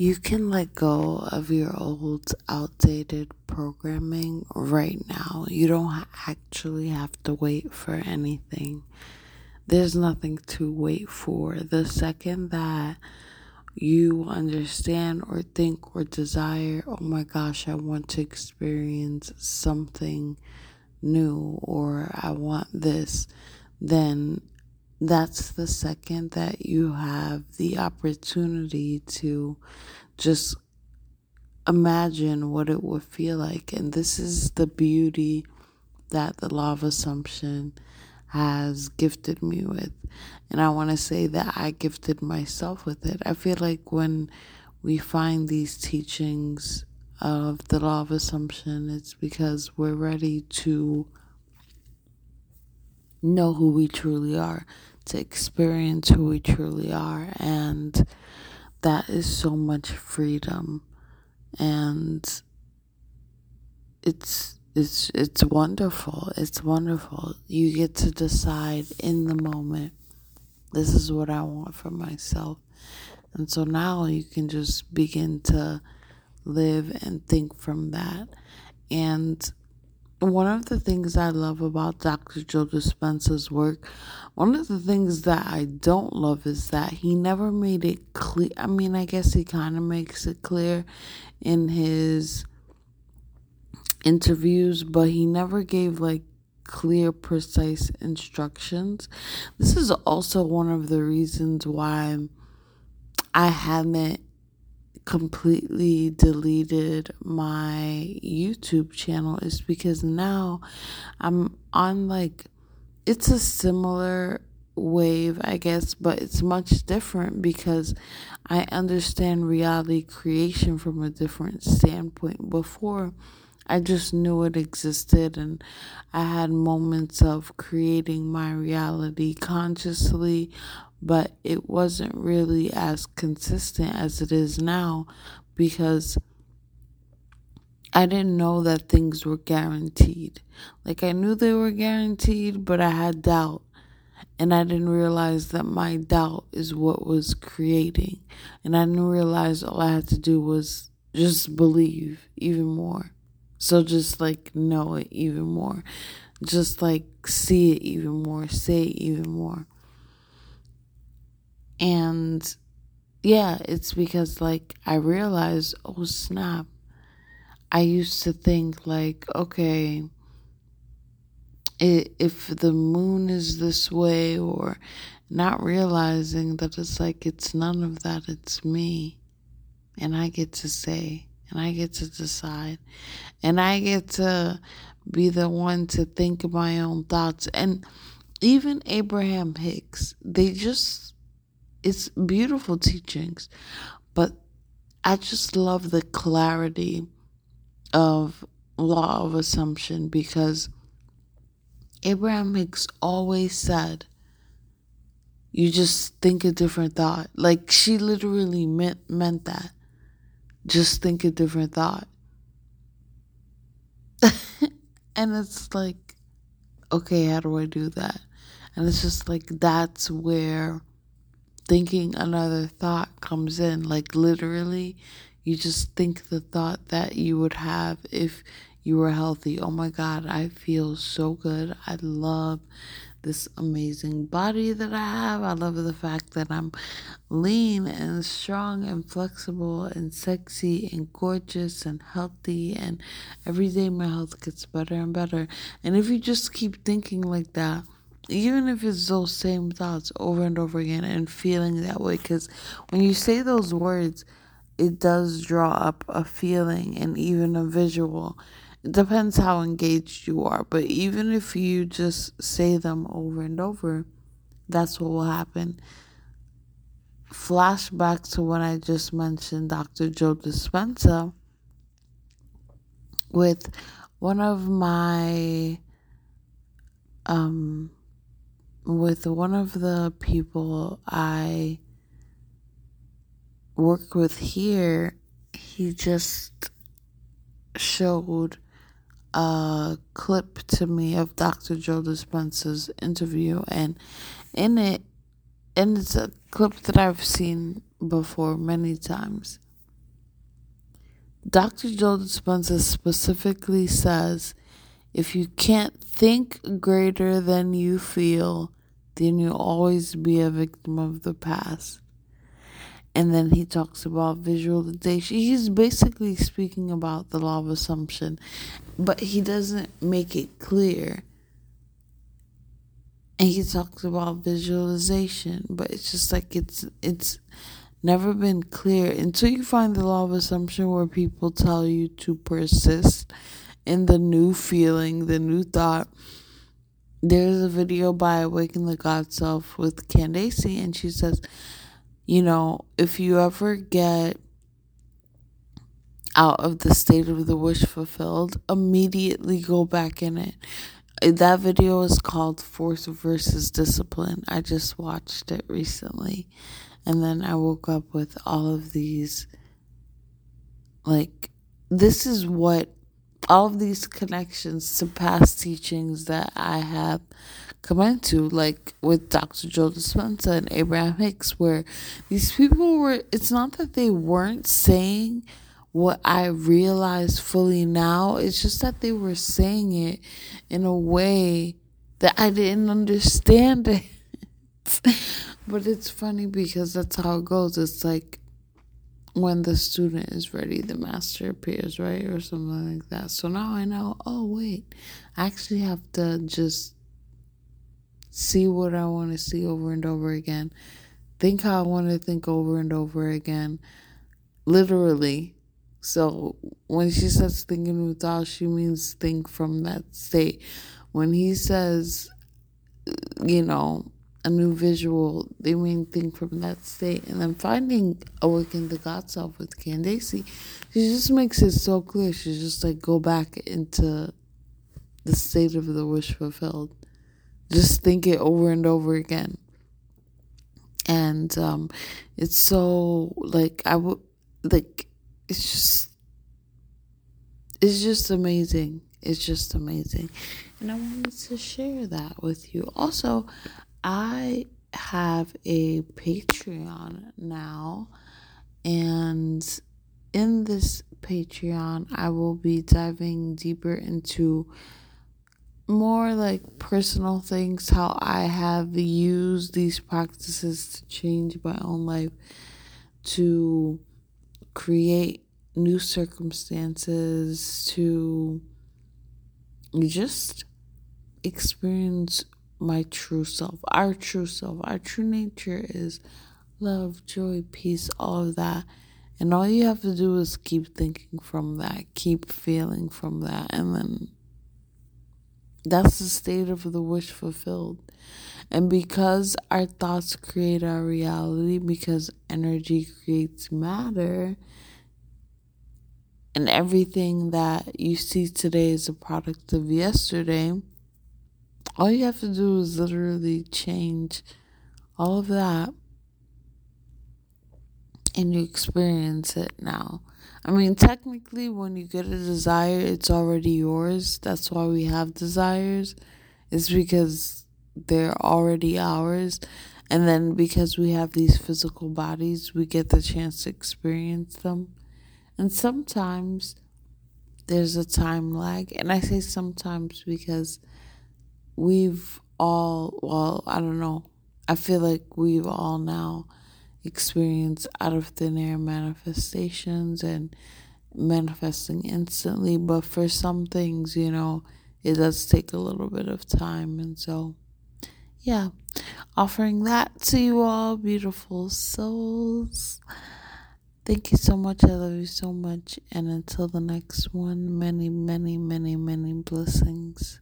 you can let go of your old, outdated programming right now. You don't actually have to wait for anything. There's nothing to wait for. The second that you understand or think or desire, oh my gosh, I want to experience something new or I want this, then that's the second that you have the opportunity to just imagine what it would feel like. And this is the beauty that the law of assumption has gifted me with. And I want to say that I gifted myself with it. I feel like when we find these teachings of the law of assumption, it's because we're ready to know who we truly are, to experience who we truly are. And that is so much freedom. And it's it's it's wonderful. It's wonderful. You get to decide in the moment. This is what I want for myself. And so now you can just begin to live and think from that. And one of the things I love about Dr. Joe Dispenza's work, one of the things that I don't love is that he never made it clear. I mean, I guess he kind of makes it clear in his interviews, but he never gave like clear, precise instructions. This is also one of the reasons why I haven't completely deleted my YouTube channel is because now I'm on like it's a similar wave, I guess, but it's much different because I understand reality creation from a different standpoint. Before, I just knew it existed, and I had moments of creating my reality consciously, but it wasn't really as consistent as it is now because I didn't know that things were guaranteed. Like I knew they were guaranteed, but I had doubt. And I didn't realize that my doubt is what was creating. And I didn't realize all I had to do was just believe even more. So just like know it even more. Just like see it even more, say it even more. And yeah, it's because like I realized, oh snap. I used to think like, okay, if the moon is this way or not realizing that it's like it's none of that, it's me. And I get to say, and I get to decide, and I get to be the one to think my own thoughts. And even Abraham Hicks, they just it's beautiful teachings, but I just love the clarity of law of assumption because Abraham Hicks always said, you just think a different thought. Like she literally meant meant that. Just think a different thought. and it's like, okay, how do I do that? And it's just like that's where thinking another thought comes in. Like literally, you just think the thought that you would have if you were healthy. Oh my God, I feel so good. I love this amazing body that I have. I love the fact that I'm lean and strong and flexible and sexy and gorgeous and healthy. And every day my health gets better and better. And if you just keep thinking like that, even if it's those same thoughts over and over again and feeling that way because when you say those words it does draw up a feeling and even a visual. It depends how engaged you are but even if you just say them over and over that's what will happen. Flashback to when i just mentioned dr joe dispenza with one of my um with one of the people I work with here, he just showed a clip to me of Dr. Joe Dispenza's interview, and in it, and it's a clip that I've seen before many times. Dr. Joe Dispenza specifically says if you can't think greater than you feel, then you'll always be a victim of the past. And then he talks about visualization. He's basically speaking about the law of assumption, but he doesn't make it clear. And he talks about visualization, but it's just like it's it's never been clear until you find the law of assumption where people tell you to persist in the new feeling, the new thought. There's a video by Awaken the God Self with Candace, and she says, you know, if you ever get out of the state of the wish fulfilled, immediately go back in it. That video is called Force versus Discipline. I just watched it recently. And then I woke up with all of these. Like, this is what all of these connections to past teachings that I have come into, like with Dr. Joe Dispenza and Abraham Hicks, where these people were, it's not that they weren't saying what I realize fully now, it's just that they were saying it in a way that I didn't understand it. but it's funny because that's how it goes. It's like when the student is ready, the master appears, right? Or something like that. So now I know, oh, wait, I actually have to just see what I want to see over and over again, think how I want to think over and over again, literally. So when she says thinking without, she means think from that state. When he says, you know, a new visual, they mean think from that state. And then finding Awaken the God Self with Candace, she just makes it so clear. She's just like, go back into the state of the wish fulfilled. Just think it over and over again. And um, it's so, like, I would, like, it's just, it's just amazing. It's just amazing. And I wanted to share that with you. Also, I have a Patreon now, and in this Patreon, I will be diving deeper into more like personal things, how I have used these practices to change my own life, to create new circumstances, to just experience my true self, our true self. Our true nature is love, joy, peace, all of that. And all you have to do is keep thinking from that, keep feeling from that, and then that's the state of the wish fulfilled. And because our thoughts create our reality, because energy creates matter, and everything that you see today is a product of yesterday all you have to do is literally change all of that and you experience it now. I mean, technically, when you get a desire, it's already yours. That's why we have desires, it's because they're already ours. And then because we have these physical bodies, we get the chance to experience them. And sometimes there's a time lag. And I say sometimes because we've all, well, I don't know, I feel like we've all now experienced out of thin air manifestations and manifesting instantly, but for some things, you know, it does take a little bit of time. And so, yeah, offering that to you all, beautiful souls. Thank you so much. I love you so much. And until the next one, many, many, many, many blessings.